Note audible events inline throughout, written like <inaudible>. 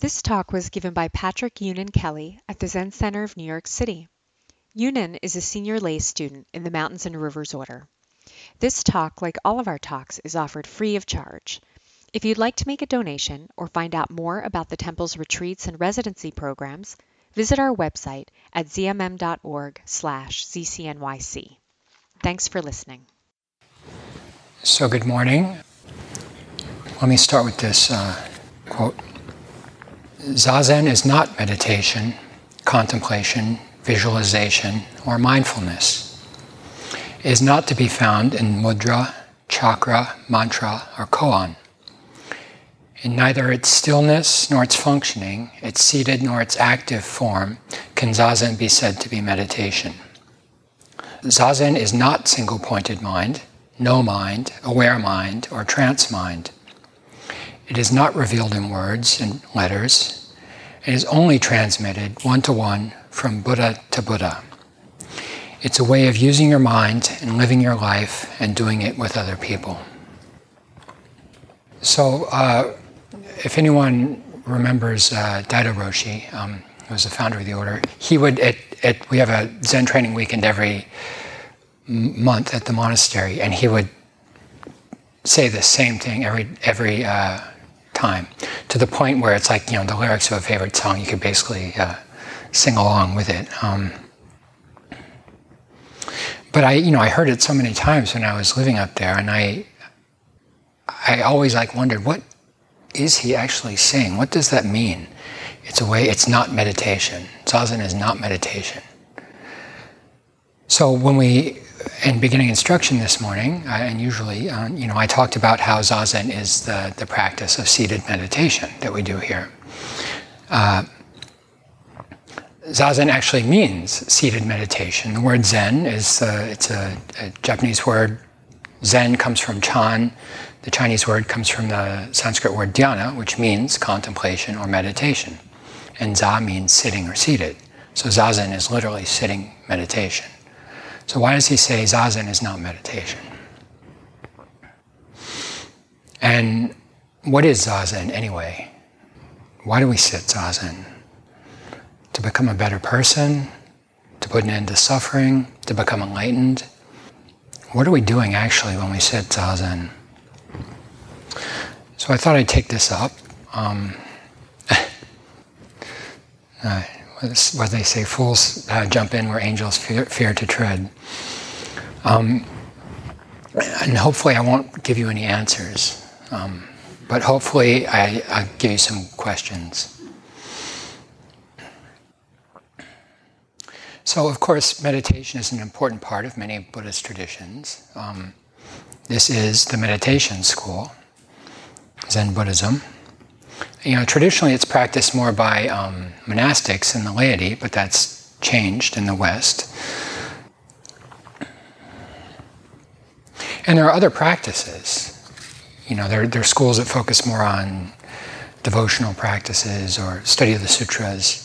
This talk was given by Patrick Yunen Kelly at the Zen Center of New York City. Yunen is a senior lay student in the Mountains and Rivers Order. This talk, like all of our talks, is offered free of charge. If you'd like to make a donation or find out more about the temple's retreats and residency programs, visit our website at zmm.org/zcnyc. Thanks for listening. So, good morning. Let me start with this uh, quote. Zazen is not meditation, contemplation, visualization, or mindfulness. It is not to be found in mudra, chakra, mantra, or koan. In neither its stillness nor its functioning, its seated nor its active form, can zazen be said to be meditation. Zazen is not single pointed mind, no mind, aware mind, or trance mind. It is not revealed in words and letters. It is only transmitted one to one from Buddha to Buddha. It's a way of using your mind and living your life and doing it with other people. So, uh, if anyone remembers uh, Daido Roshi, um, who was the founder of the order, he would, at, at, we have a Zen training weekend every month at the monastery, and he would say the same thing every, every uh, time to the point where it's like you know the lyrics of a favorite song you could basically uh, sing along with it um, but i you know i heard it so many times when i was living up there and i i always like wondered what is he actually saying? What does that mean? It's a way it's not meditation. Zazen is not meditation. So when we in beginning instruction this morning, uh, and usually, uh, you know, I talked about how zazen is the, the practice of seated meditation that we do here. Uh, zazen actually means seated meditation. The word Zen is it's a, a, Japanese word. Zen comes from Chan. The Chinese word comes from the Sanskrit word dhyana, which means contemplation or meditation, and za means sitting or seated. So zazen is literally sitting meditation. So, why does he say zazen is not meditation? And what is zazen anyway? Why do we sit zazen? To become a better person? To put an end to suffering? To become enlightened? What are we doing actually when we sit zazen? So I thought I'd take this up. Um, <laughs> uh, what they say, fools uh, jump in where angels fear, fear to tread. Um, and hopefully, I won't give you any answers, um, but hopefully, I, I'll give you some questions. So, of course, meditation is an important part of many Buddhist traditions. Um, this is the meditation school, Zen Buddhism. You know, traditionally it's practiced more by um, monastics and the laity, but that's changed in the West. And there are other practices. You know, there, there are schools that focus more on devotional practices or study of the sutras.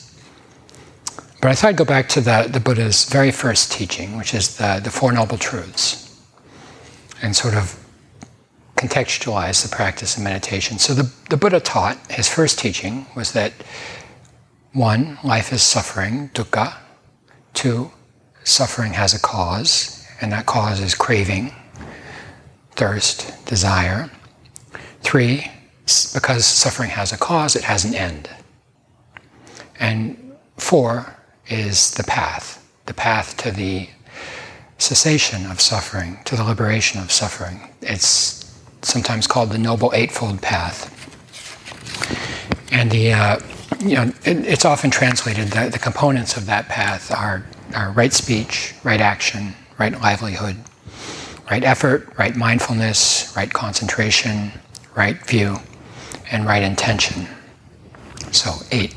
But I thought I'd go back to the, the Buddha's very first teaching, which is the, the Four Noble Truths, and sort of contextualize the practice of meditation. So the, the Buddha taught, his first teaching was that one, life is suffering, dukkha. Two, suffering has a cause, and that cause is craving, thirst, desire. Three, because suffering has a cause, it has an end. And four is the path, the path to the cessation of suffering, to the liberation of suffering. It's sometimes called the Noble Eightfold Path. And the, uh, you know, it, it's often translated that the components of that path are, are right speech, right action, right livelihood, right effort, right mindfulness, right concentration, right view, and right intention. So, eight.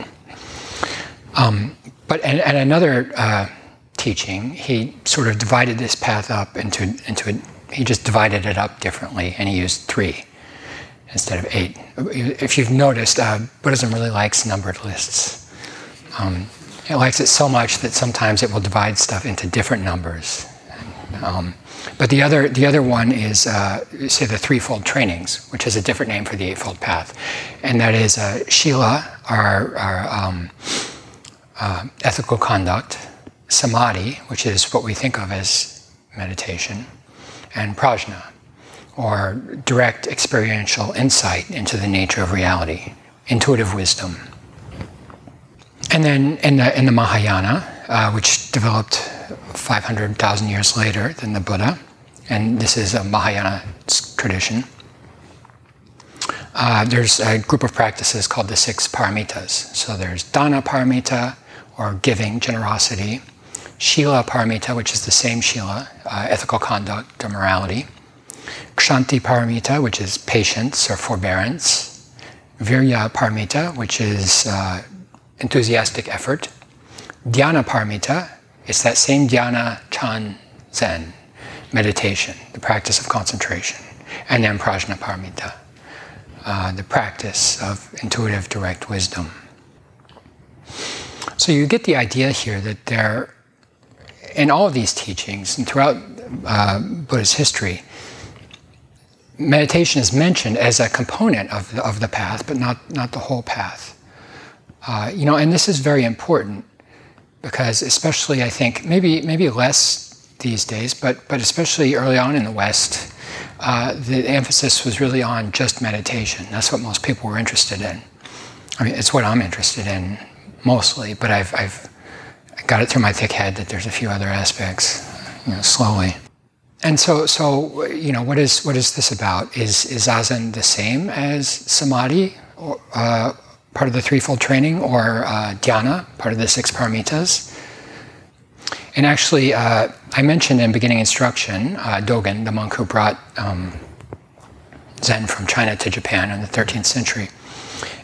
Um, but and, and another uh, teaching, he sort of divided this path up into, into a he just divided it up differently and he used three instead of eight. If you've noticed, uh, Buddhism really likes numbered lists. Um, it likes it so much that sometimes it will divide stuff into different numbers. Um, but the other, the other one is, uh, say, the threefold trainings, which is a different name for the eightfold path, and that is uh, shila, our, our um, uh, ethical conduct, samadhi, which is what we think of as meditation, and prajna, or direct experiential insight into the nature of reality, intuitive wisdom. And then in the, in the Mahayana, uh, which developed 500,000 years later than the Buddha, and this is a Mahayana tradition. Uh, there's a group of practices called the six paramitas. So there's dana paramita, or giving, generosity, shila paramita, which is the same shila, uh, ethical conduct or morality, kshanti paramita, which is patience or forbearance, virya paramita, which is uh, enthusiastic effort, dhyana paramita, it's that same dhyana, chan, zen, meditation, the practice of concentration, and then prajnaparamita, uh, the practice of intuitive direct wisdom. So you get the idea here that there, in all of these teachings and throughout uh, Buddha's history, meditation is mentioned as a component of the, of the path, but not, not the whole path. Uh, you know, and this is very important because, especially, I think maybe maybe less these days, but, but especially early on in the West, uh, the emphasis was really on just meditation. That's what most people were interested in. I mean, it's what I'm interested in mostly, but I've, I've got it through my thick head that there's a few other aspects, you know, slowly. And so, so you know, what is what is this about? Is is zazen the same as samadhi, or, uh, part of the threefold training, or uh, dhyana, part of the six paramitas? And actually, uh, I mentioned in beginning instruction, uh, Dogen, the monk who brought um, Zen from China to Japan in the 13th century.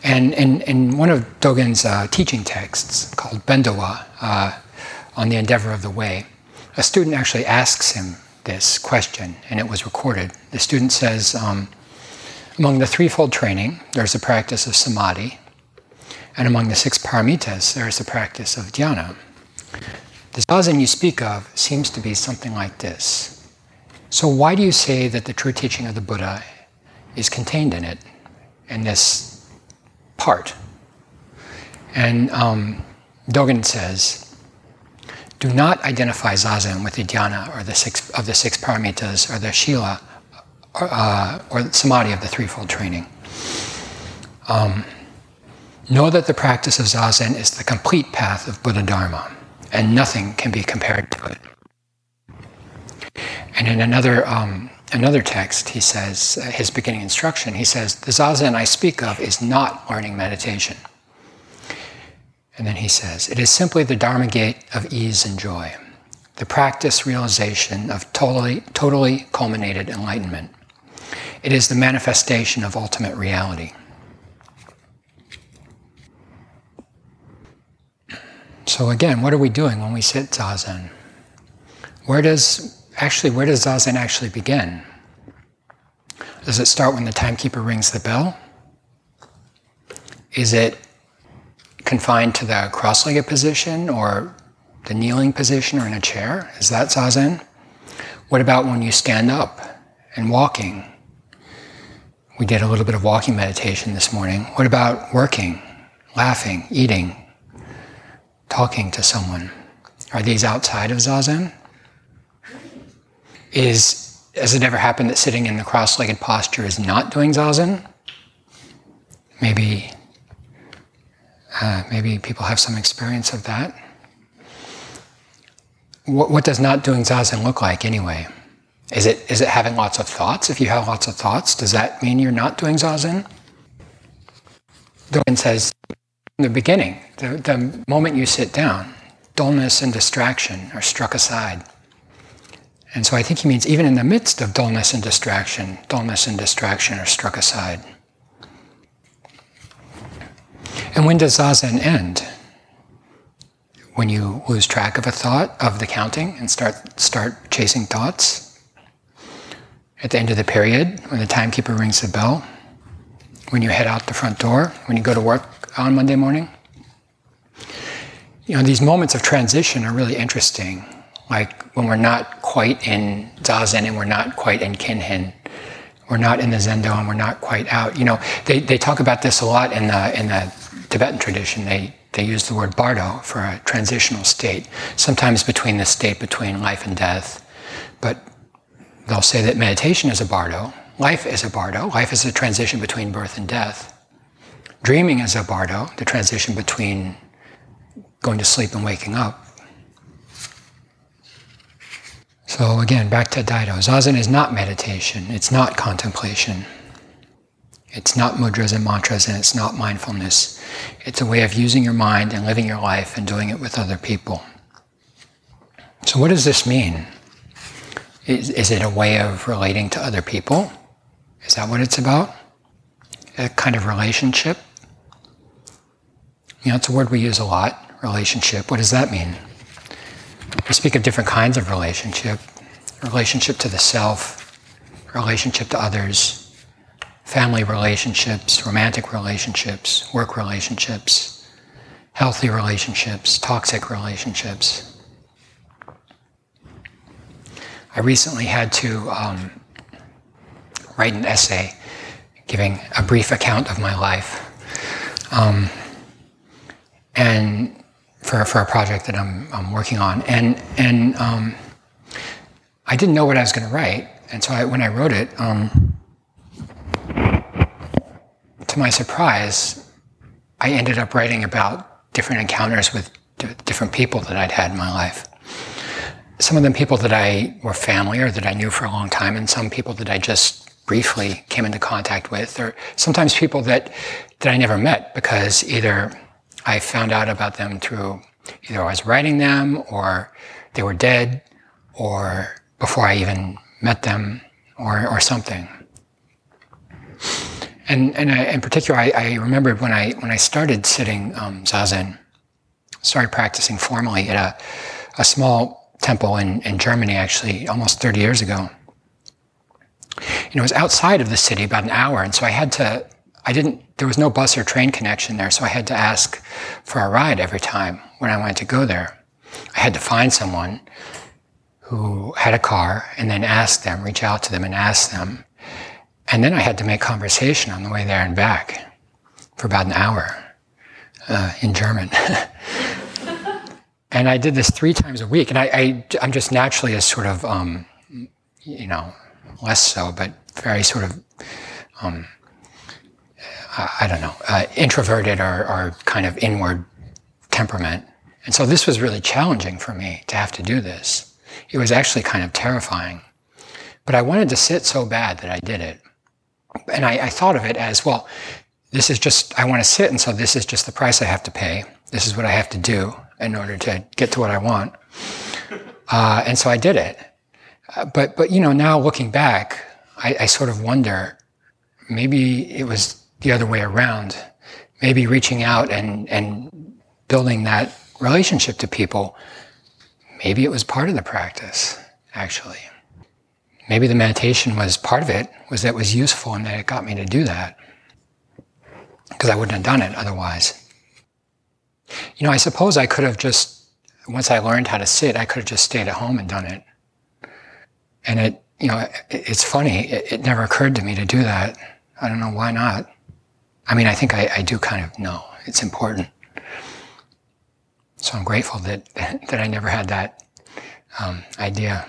And in, one of Dogen's uh, teaching texts called Bendowa, uh, on the endeavor of the way, a student actually asks him this question, and it was recorded. The student says, um, Among the threefold training, there's the practice of samadhi, and among the six paramitas, there's the practice of dhyana. The zazen you speak of seems to be something like this. So, why do you say that the true teaching of the Buddha is contained in it, in this part? And um, Dogen says, do not identify zazen with the dhyana or the six of the six paramitas or the shila or, uh, or samadhi of the threefold training. Um, know that the practice of zazen is the complete path of Buddha Dharma and nothing can be compared to it. And in another, um, another text, he says, uh, his beginning instruction, he says, The zazen I speak of is not learning meditation. And then he says, It is simply the Dharma gate of ease and joy, the practice realization of totally, totally culminated enlightenment. It is the manifestation of ultimate reality. So again, what are we doing when we sit zazen? Where does actually where does zazen actually begin? Does it start when the timekeeper rings the bell? Is it confined to the cross-legged position or the kneeling position or in a chair? Is that zazen? What about when you stand up and walking? We did a little bit of walking meditation this morning. What about working, laughing, eating, talking to someone. Are these outside of zazen? Is has it ever happened that sitting in the cross-legged posture is not doing zazen? Maybe uh, maybe people have some experience of that. What, what does not doing zazen look like anyway? Is it is it having lots of thoughts? If you have lots of thoughts, does that mean you're not doing zazen? Dogen says in the beginning, the, the moment you sit down, dullness and distraction are struck aside. And so I think he means even in the midst of dullness and distraction, dullness and distraction are struck aside. And when does zazen end? When you lose track of a thought, of the counting, and start, start chasing thoughts? At the end of the period, when the timekeeper rings the bell? When you head out the front door? When you go to work on Monday morning. You know, these moments of transition are really interesting. Like when we're not quite in zazen and we're not quite in kinhin, we're not in the zendo and we're not quite out. You know, they, they talk about this a lot in the in the Tibetan tradition. They they use the word bardo for a transitional state, sometimes between the state between life and death. But they'll say that meditation is a bardo, life is a bardo, life is a transition between birth and death. Dreaming is a bardo, the transition between going to sleep and waking up. So again, back to Daido. Zazen is not meditation, it's not contemplation. It's not mudras and mantras and it's not mindfulness. It's a way of using your mind and living your life and doing it with other people. So, what does this mean? Is, is it a way of relating to other people? Is that what it's about? A kind of relationship? You know, it's a word we use a lot relationship. What does that mean? We speak of different kinds of relationship relationship to the self, relationship to others, family relationships, romantic relationships, work relationships, healthy relationships, toxic relationships. I recently had to um, write an essay giving a brief account of my life. Um, and for, for a project that I'm, I'm working on. And, and um, I didn't know what I was going to write. And so I, when I wrote it, um, to my surprise, I ended up writing about different encounters with d- different people that I'd had in my life. Some of them people that I were family or that I knew for a long time, and some people that I just briefly came into contact with, or sometimes people that, that I never met because either I found out about them through either I was writing them or they were dead or before I even met them or, or something. And, and I, in particular, I, I remembered when I, when I started sitting um, Zazen, started practicing formally at a, a small temple in, in Germany, actually, almost 30 years ago. Know, it was outside of the city, about an hour, and so I had to I didn't, there was no bus or train connection there, so I had to ask for a ride every time when I wanted to go there. I had to find someone who had a car and then ask them, reach out to them and ask them. And then I had to make conversation on the way there and back for about an hour uh, in German. <laughs> and I did this three times a week. And I, I, am just naturally a sort of, um, you know, less so, but very sort of um, I don't know, uh, introverted or, or kind of inward temperament. And so this was really challenging for me to have to do this. It was actually kind of terrifying. But I wanted to sit so bad that I did it. And I, I thought of it as well, this is just, I want to sit, and so this is just the price I have to pay. This is what I have to do in order to get to what I want. Uh, and so I did it. Uh, but, but, you know, now looking back, I, I sort of wonder maybe it was the other way around. Maybe reaching out and, and building that relationship to people, maybe it was part of the practice, actually. Maybe the meditation was part of it, was that it was useful and that it got me to do that. Because I wouldn't have done it otherwise. You know, I suppose I could have just, once I learned how to sit, I could have just stayed at home and done it. And it, you know, it, it's funny, it, it never occurred to me to do that. I don't know why not. I mean, I think I, I do kind of know it's important. So I'm grateful that, <laughs> that I never had that um, idea.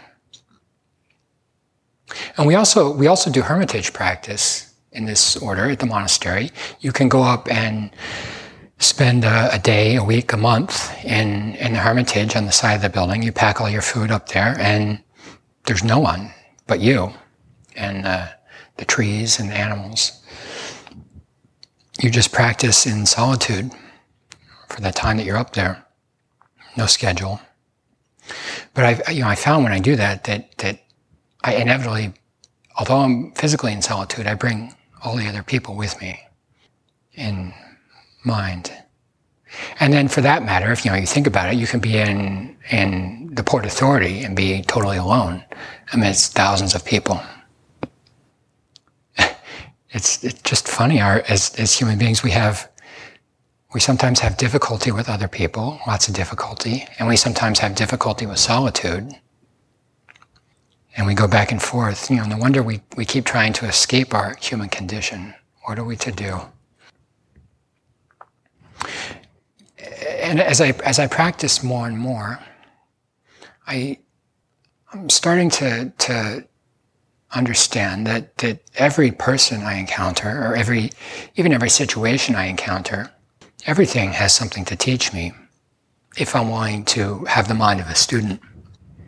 And we also, we also do hermitage practice in this order at the monastery. You can go up and spend a, a, day, a week, a month in, in the hermitage on the side of the building. You pack all your food up there and there's no one but you and uh, the trees and the animals you just practice in solitude for that time that you're up there. No schedule. But I, you know, I found when I do that that that I inevitably, although I'm physically in solitude, I bring all the other people with me in mind. And then, for that matter, if you know you think about it, you can be in in the Port Authority and be totally alone amidst thousands of people it's it's just funny. Our as as human beings, we have We sometimes have difficulty with other people, lots of difficulty, and we sometimes have difficulty with solitude. And we go back and forth. You know, no wonder we, we keep trying to escape our human condition. What are we to do? And as I, as I practice more and more, I, I'm starting to, to understand that, that every person I encounter, or every, even every situation I encounter, everything has something to teach me if I'm willing to have the mind of a student.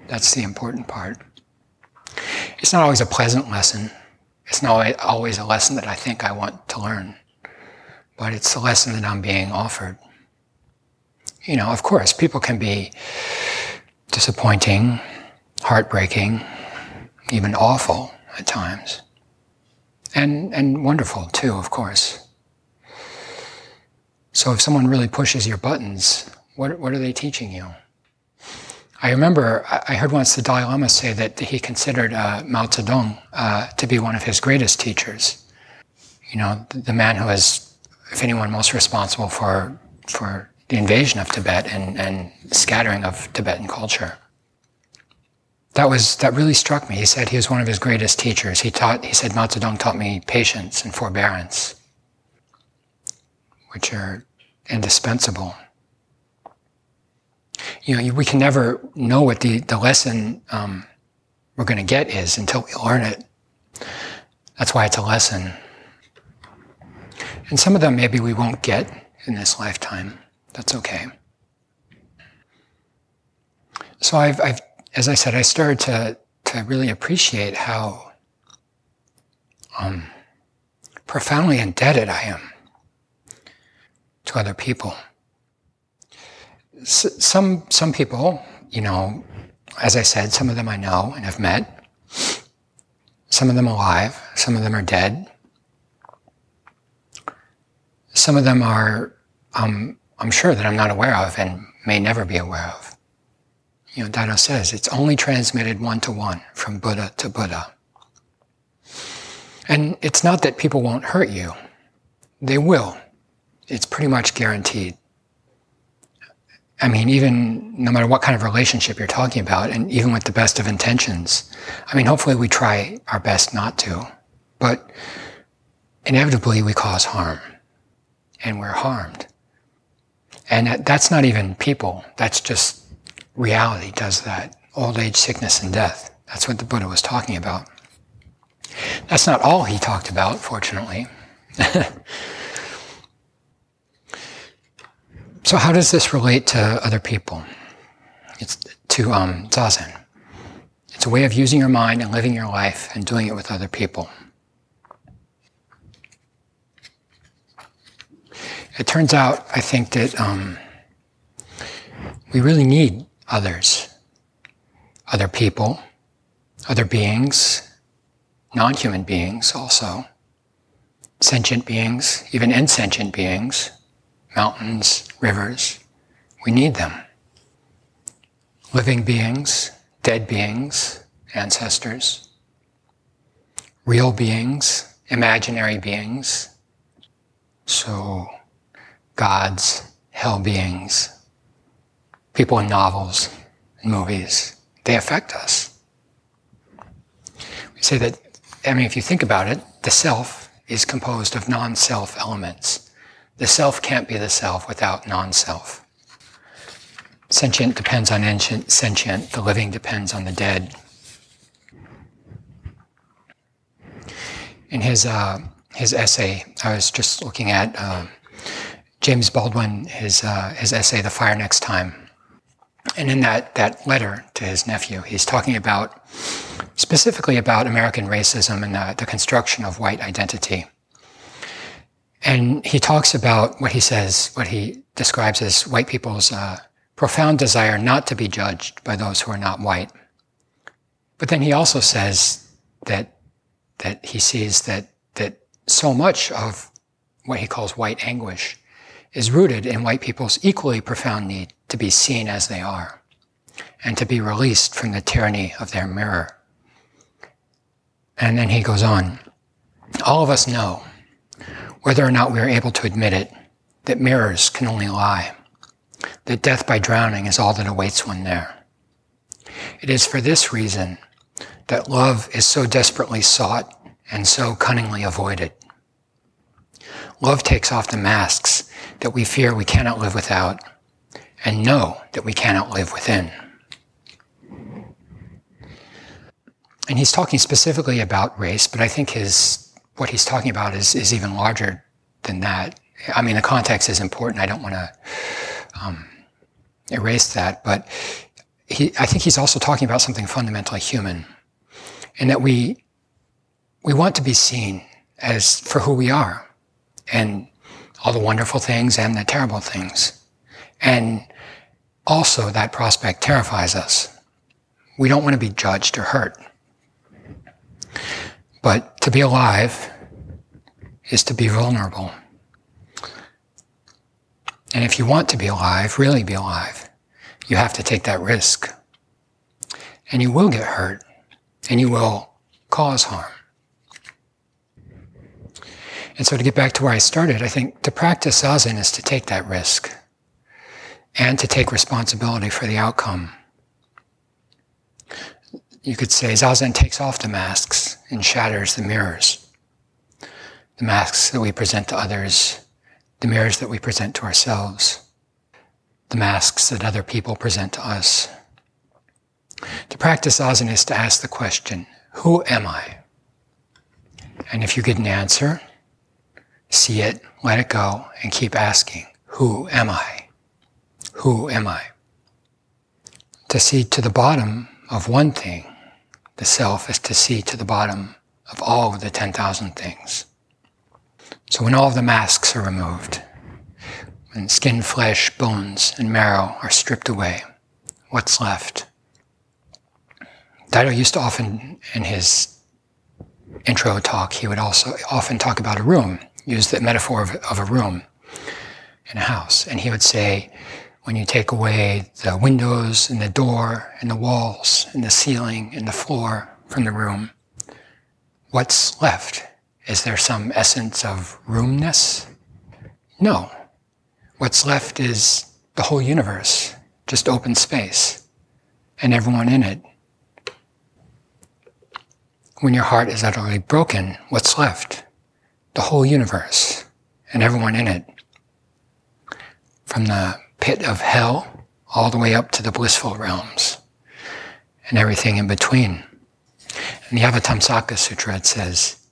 That's the important part. It's not always a pleasant lesson. It's not always a lesson that I think I want to learn, but it's the lesson that I'm being offered. You know, of course, people can be disappointing, heartbreaking, even awful at times. And, and wonderful too, of course. So if someone really pushes your buttons, what, what are they teaching you? I remember I heard once the Dalai Lama say that he considered uh, Mao Zedong uh, to be one of his greatest teachers. You know, the man who is, if anyone, most responsible for, for the invasion of Tibet and, and scattering of Tibetan culture that was that really struck me. He said he was one of his greatest teachers. He taught he said Mao Zedong taught me patience and forbearance, which are indispensable. You know, we can never know what the the lesson um, we're going to get is until we learn it. That's why it's a lesson. And some of them maybe we won't get in this lifetime. That's okay. So I've, I've as I said, I started to, to really appreciate how um, profoundly indebted I am to other people. S- some, some people, you know, as I said, some of them I know and have met. Some of them alive, some of them are dead. Some of them are, um, I'm sure that I'm not aware of and may never be aware of you know, Daido says it's only transmitted one to one from Buddha to Buddha. And it's not that people won't hurt you. They will. It's pretty much guaranteed. I mean, even no matter what kind of relationship you're talking about, and even with the best of intentions, I mean, hopefully we try our best not to, but inevitably we cause harm and we're harmed. And that's not even people, that's just reality does that old age, sickness, and death. That's what the Buddha was talking about. That's not all he talked about, fortunately. <laughs> so, how does this relate to other people? It's to um, zazen. It's a way of using your mind and living your life and doing it with other people. It turns out, I think, that um, we really need others, other people, other beings, non human beings also, sentient beings, even insentient beings, mountains, rivers. We need them. Living beings, dead beings, ancestors, real beings, imaginary beings, so gods, hell beings, people in novels and movies, they affect us. We say that, I mean, if you think about it, the self is composed of non self elements. The self can't be the self without non self. Sentient depends on ancient, sentient, the living depends on the dead. In his, uh, his essay, I was just looking at uh, James Baldwin, his, uh, his essay, The Fire Next Time. And in that, that letter to his nephew, he's talking about specifically about American racism and the, the construction of white identity. And he talks about what he says, what he describes as white people's uh, profound desire not to be judged by those who are not white. But then he also says that, that he sees that, that so much of what he calls white anguish is rooted in white people's equally profound need to be seen as they are and to be released from the tyranny of their mirror. And then he goes on All of us know, whether or not we are able to admit it, that mirrors can only lie, that death by drowning is all that awaits one there. It is for this reason that love is so desperately sought and so cunningly avoided. Love takes off the masks that we fear we cannot live without and know that we cannot live within. And he's talking specifically about race, but I think his what he's talking about is, is even larger than that. I mean, the context is important. I don't want to um, erase that, but he, I think he's also talking about something fundamentally human, in that we we want to be seen as for who we are, and all the wonderful things and the terrible things, and also that prospect terrifies us. We don't want to be judged or hurt. But to be alive is to be vulnerable. And if you want to be alive, really be alive, you have to take that risk. And you will get hurt, and you will cause harm. And so to get back to where I started, I think to practice zazen is to take that risk and to take responsibility for the outcome. You could say zazen takes off the masks and shatters the mirrors. The masks that we present to others, the mirrors that we present to ourselves the masks that other people present to us. To practice zazen is to ask the question, who am I? And if you get an answer, see it, let it go, and keep asking, who am I? Who am I? To see to the bottom of one thing, the self, is to see to the bottom of all of the 10,000 things. So when all of the masks are removed, when skin, flesh, bones, and marrow are stripped away. What's left? Daido used to often, in his intro talk, he would also often talk about a room, use the metaphor of, of a room in a house. And he would say, when you take away the windows and the door and the walls and the ceiling and the floor from the room, what's left? Is there some essence of roomness? No. What's left is the whole universe, just open space, and everyone in it. When your heart is utterly broken, what's left? The whole universe, and everyone in it. From the pit of hell all the way up to the blissful realms, and everything in between. In the Avatamsaka Sutra, it says,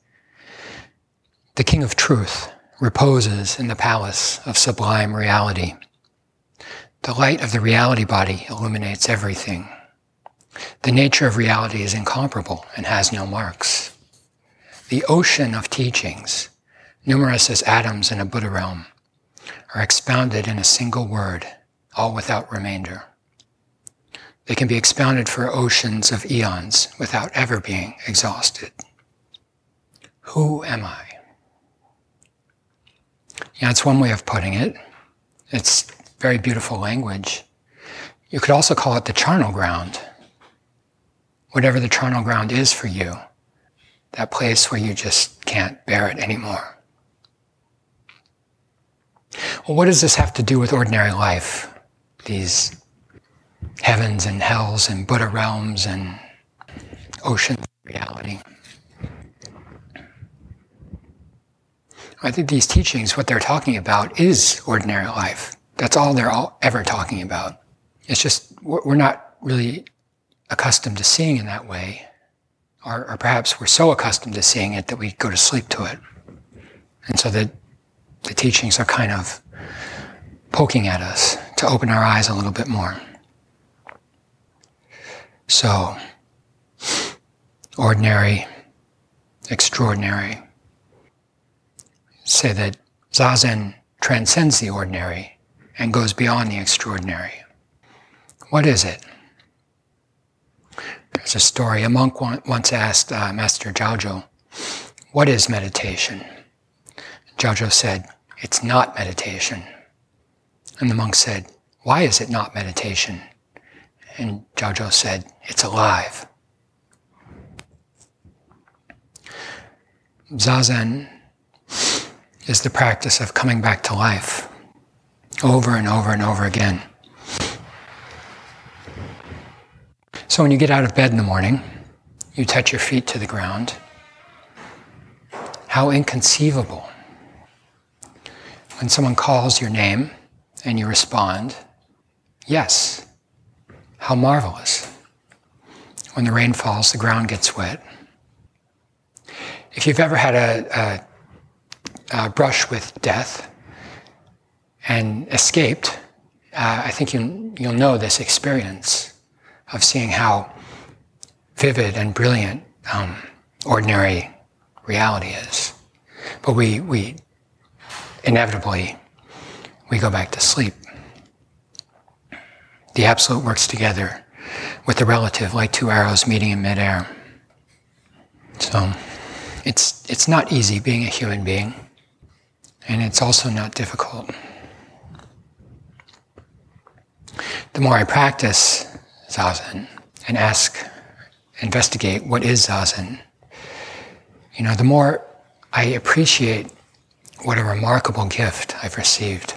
The King of Truth, reposes in the palace of sublime reality. The light of the reality body illuminates everything. The nature of reality is incomparable and has no marks. The ocean of teachings, numerous as atoms in a Buddha realm, are expounded in a single word, all without remainder. They can be expounded for oceans of eons without ever being exhausted. Who am I? Yeah, it's one way of putting it. It's very beautiful language. You could also call it the charnel ground. Whatever the charnel ground is for you, that place where you just can't bear it anymore. Well, what does this have to do with ordinary life? These heavens and hells and Buddha realms and ocean reality. I think these teachings, what they're talking about is ordinary life. That's all they're all ever talking about. It's just, we're not really accustomed to seeing in that way. Or, or perhaps we're so accustomed to seeing it that we go to sleep to it. And so the, the teachings are kind of poking at us to open our eyes a little bit more. So, ordinary, extraordinary, say that Zazen transcends the ordinary and goes beyond the extraordinary. What is it? There's a story. A monk once asked uh, Master Zhaozhou, What is meditation? Zhaozhou said, It's not meditation. And the monk said, Why is it not meditation? And Zhaozhou said, It's alive. Zazen is the practice of coming back to life, over and over and over again. So when you get out of bed in the morning, you touch your feet to the ground. How inconceivable. When someone calls your name and you respond, yes. How marvelous. When the rain falls, the ground gets wet. If you've ever had a, a, a brush with death and escaped, uh, I think you, you'll know this experience of seeing how vivid and brilliant um, ordinary reality is. But we, we inevitably we go back to sleep. The absolute works together with the relative like two arrows meeting in midair. So it's, it's not easy being a human being, and it's also not difficult. The more I practice Zazen and ask, investigate what is Zazen, you know, the more I appreciate what a remarkable gift I've received.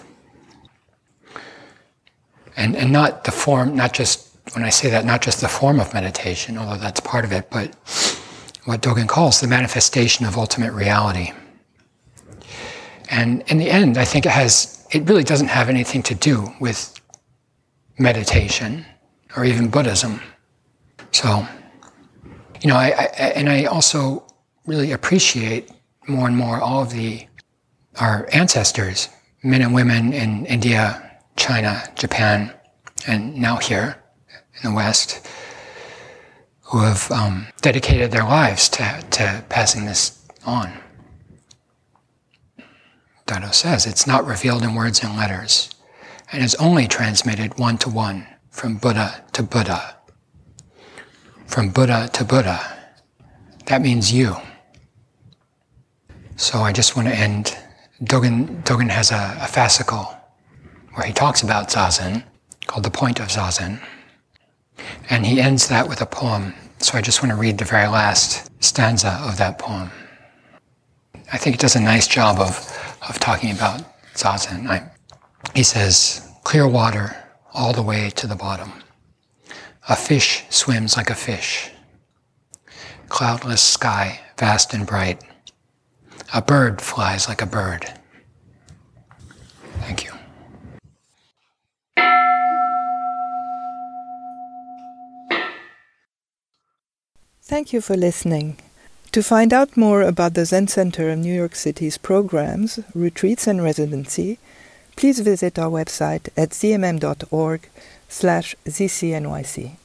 And, and not the form, not just, when I say that, not just the form of meditation, although that's part of it, but what Dogen calls the manifestation of ultimate reality. And in the end, I think it has, it really doesn't have anything to do with meditation or even Buddhism. So, you know, I, I, and I also really appreciate more and more all of the our ancestors, men and women in India, China, Japan, and now here in the West, who have um, dedicated their lives to, to passing this on. Daido says it's not revealed in words and letters, and is only transmitted one to one from Buddha to Buddha. From Buddha to Buddha. That means you. So I just want to end. Dogen, Dogen has a, a fascicle where he talks about Zazen called The Point of Zazen. And he ends that with a poem. So I just want to read the very last stanza of that poem. I think it does a nice job of, of talking about Zazen. I, he says, Clear water all the way to the bottom. A fish swims like a fish. Cloudless sky, vast and bright. A bird flies like a bird. Thank you. Thank you for listening. To find out more about the Zen Center of New York City's programs, retreats, and residency, please visit our website at zmm.org slash zcnyc.